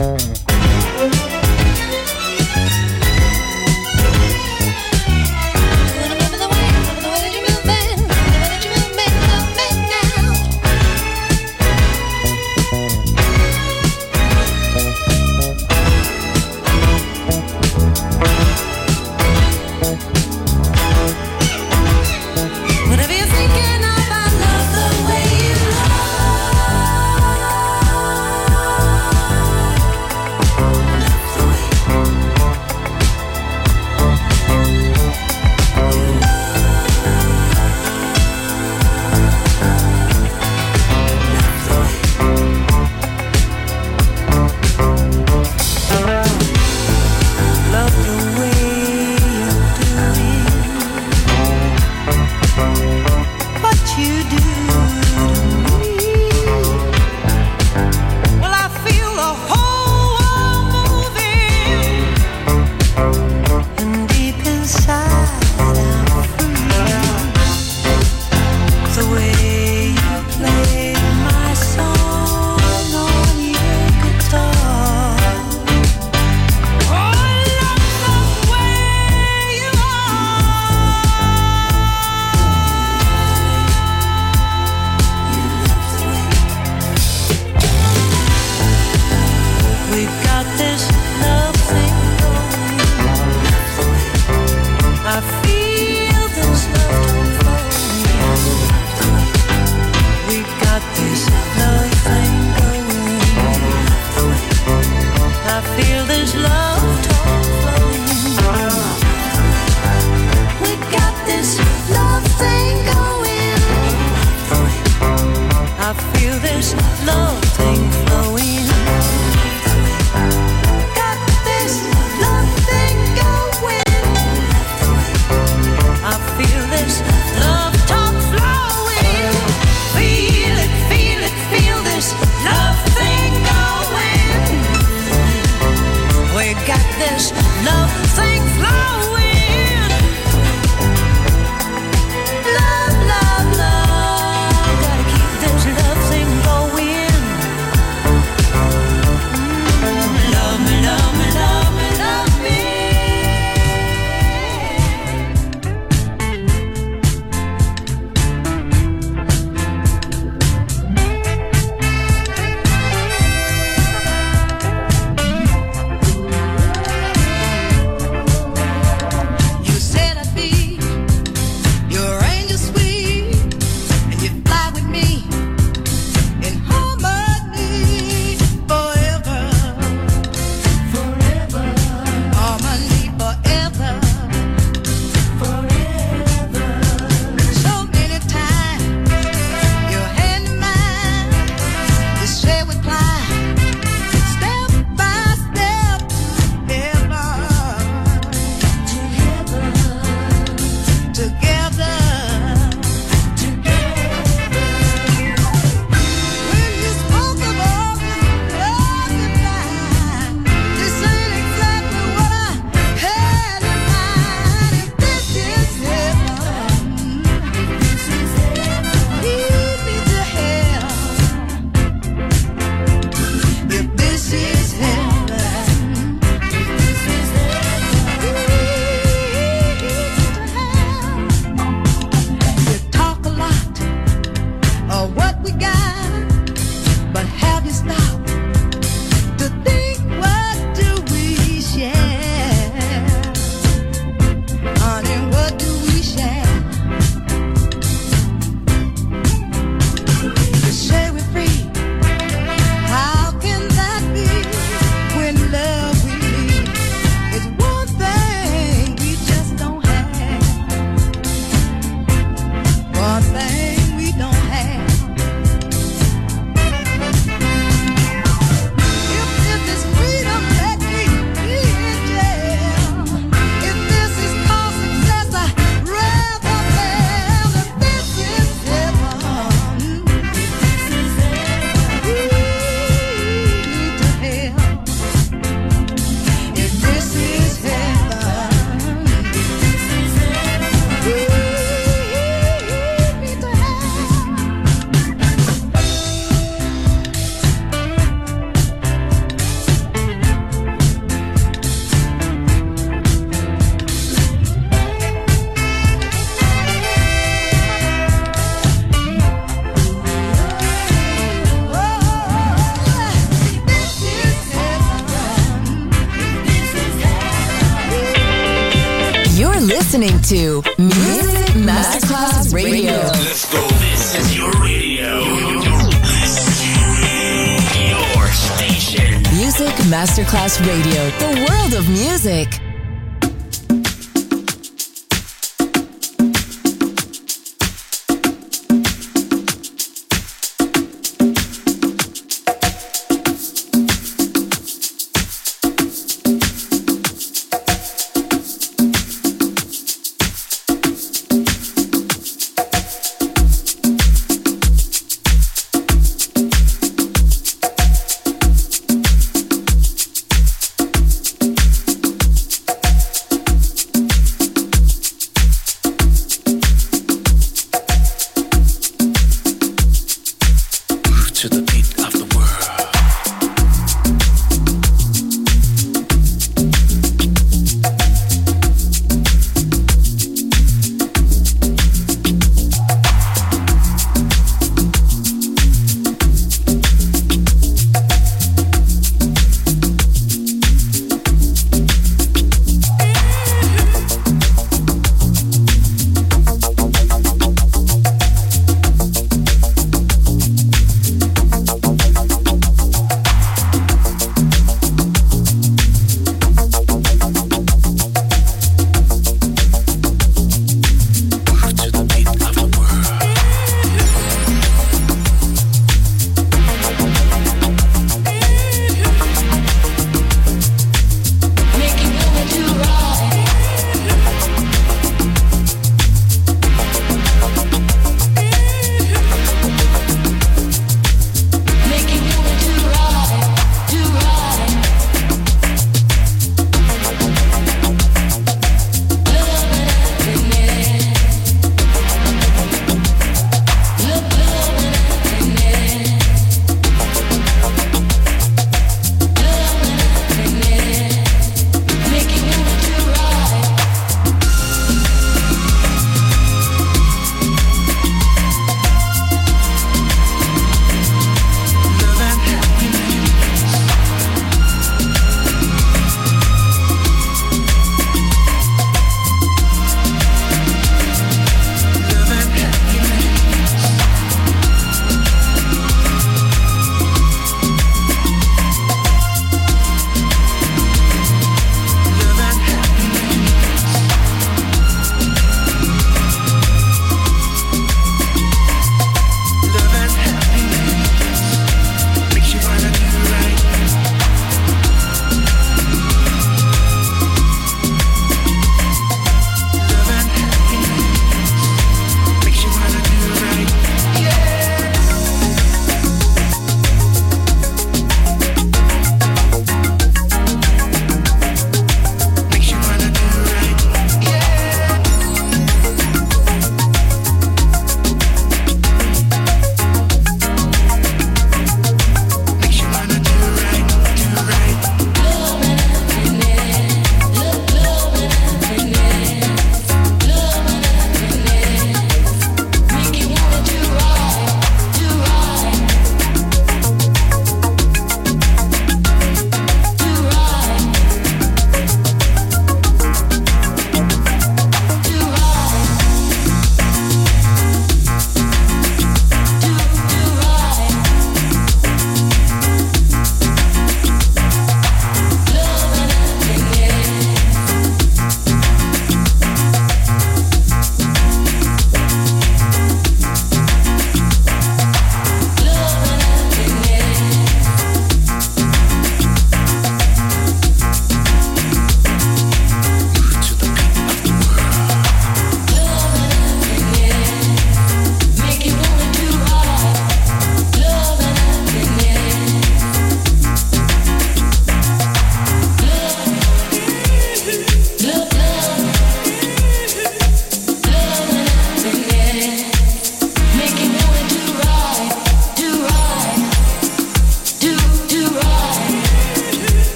Mm-hmm.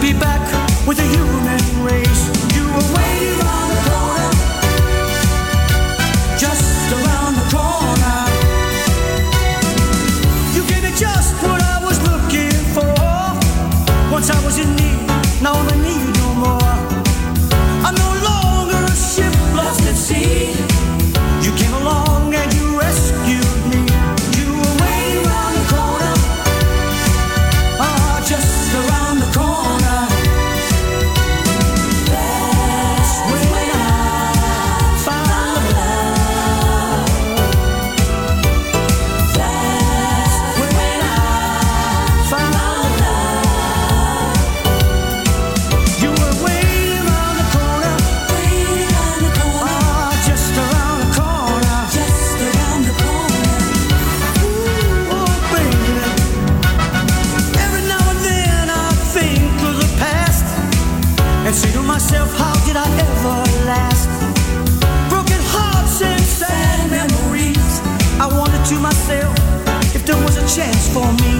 be back with the human race. chance for me.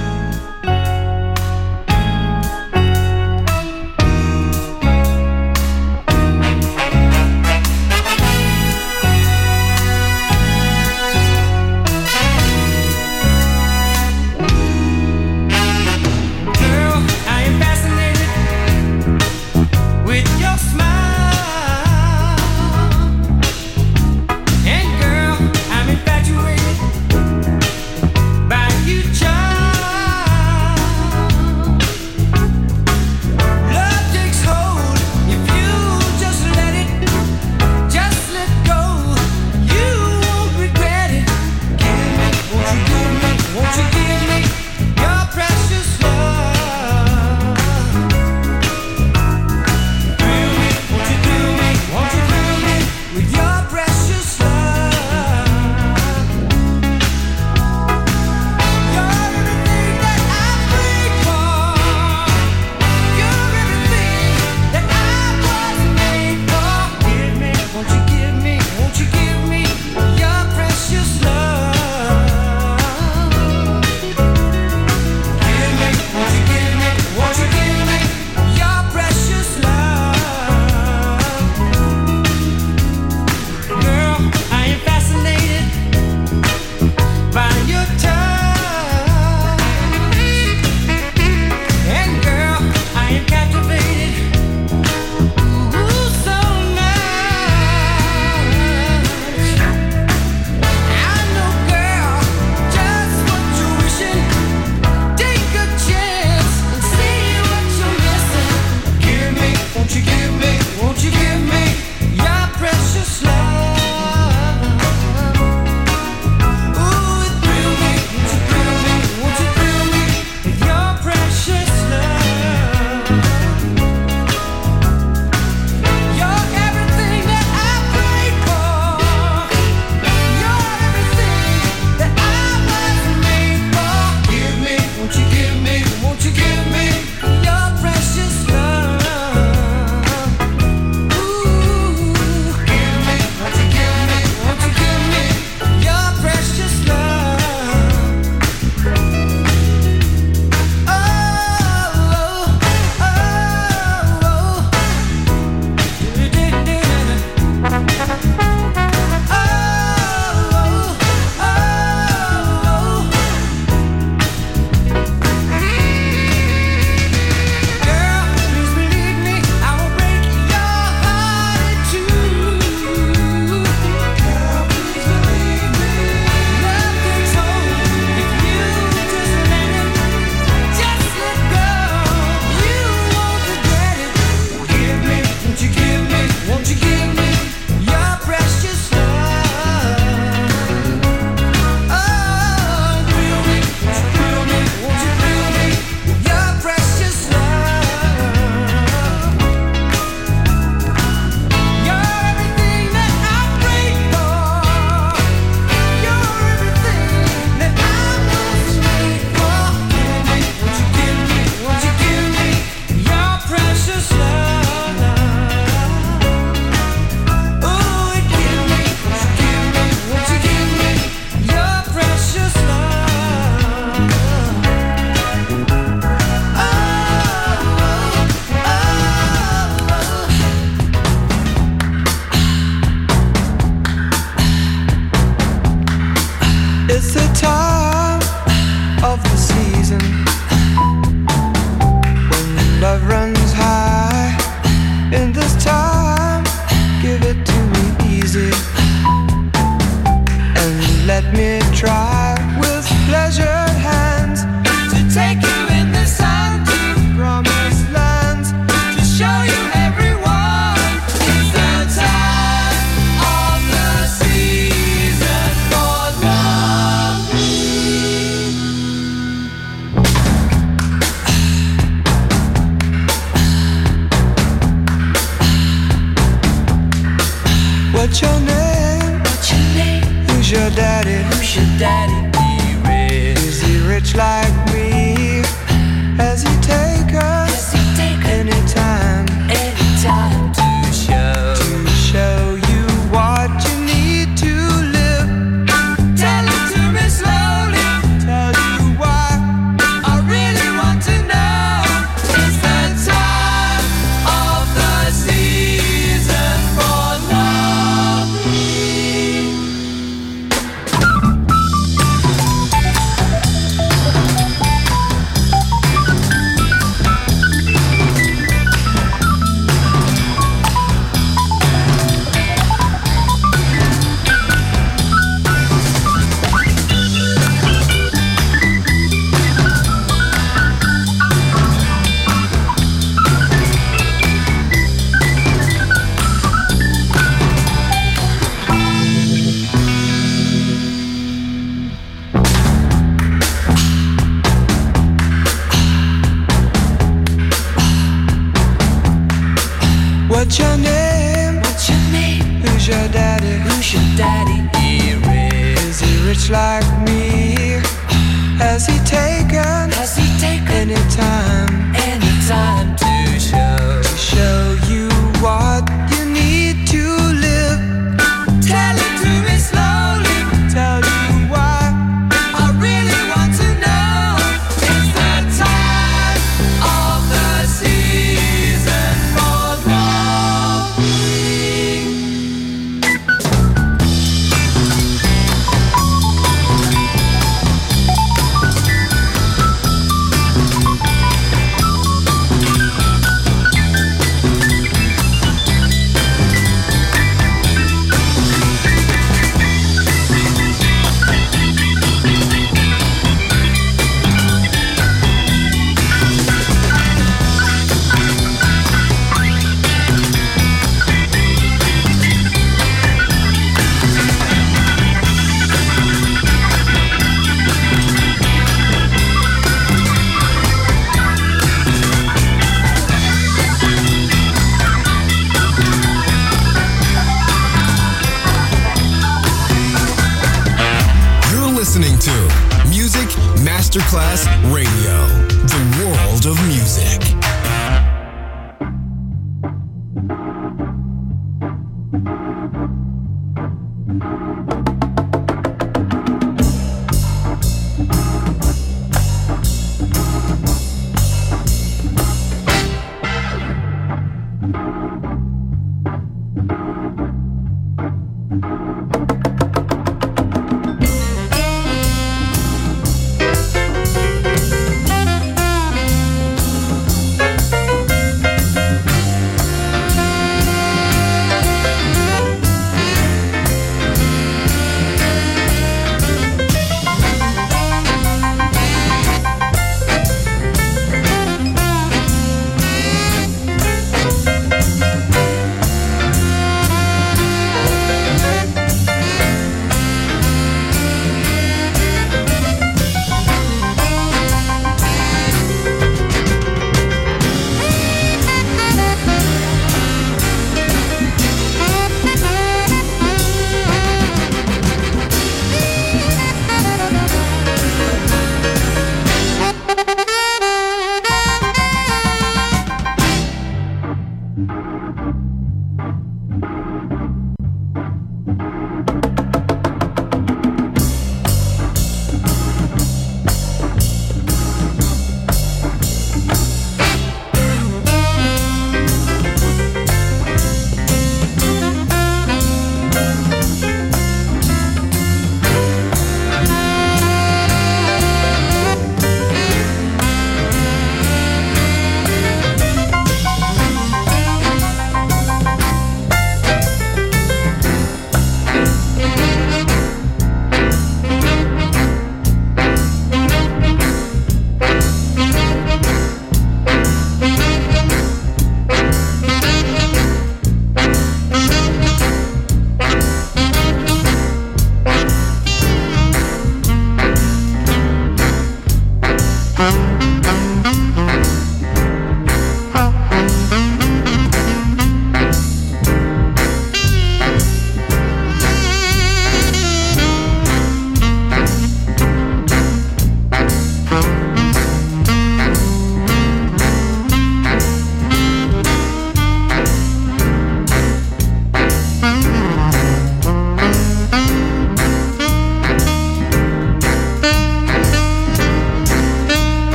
Masterclass Radio.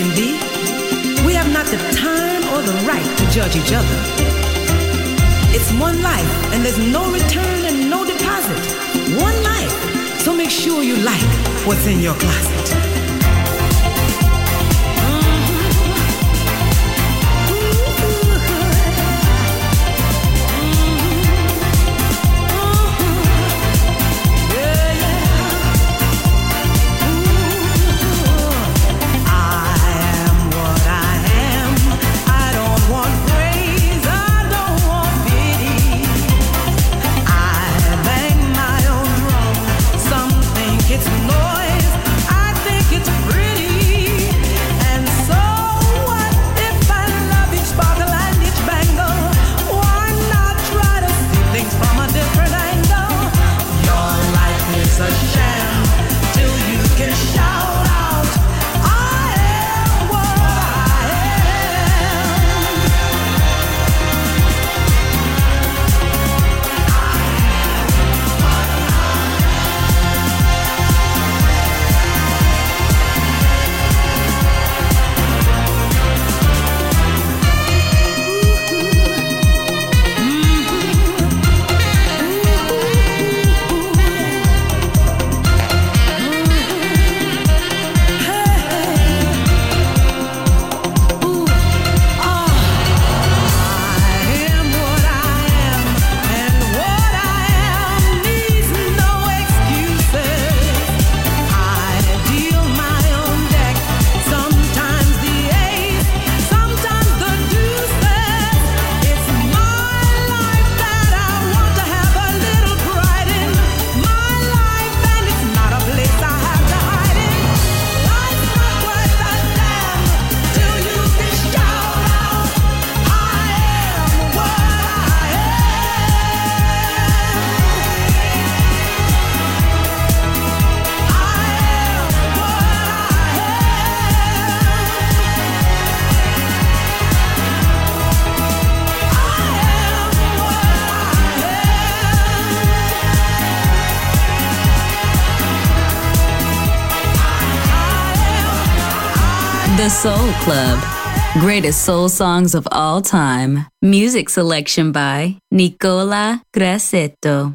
Can be, we have not the time or the right to judge each other. It's one life, and there's no return and no deposit. One life. So make sure you like what's in your closet. Club. Greatest soul songs of all time. Music selection by Nicola Grassetto.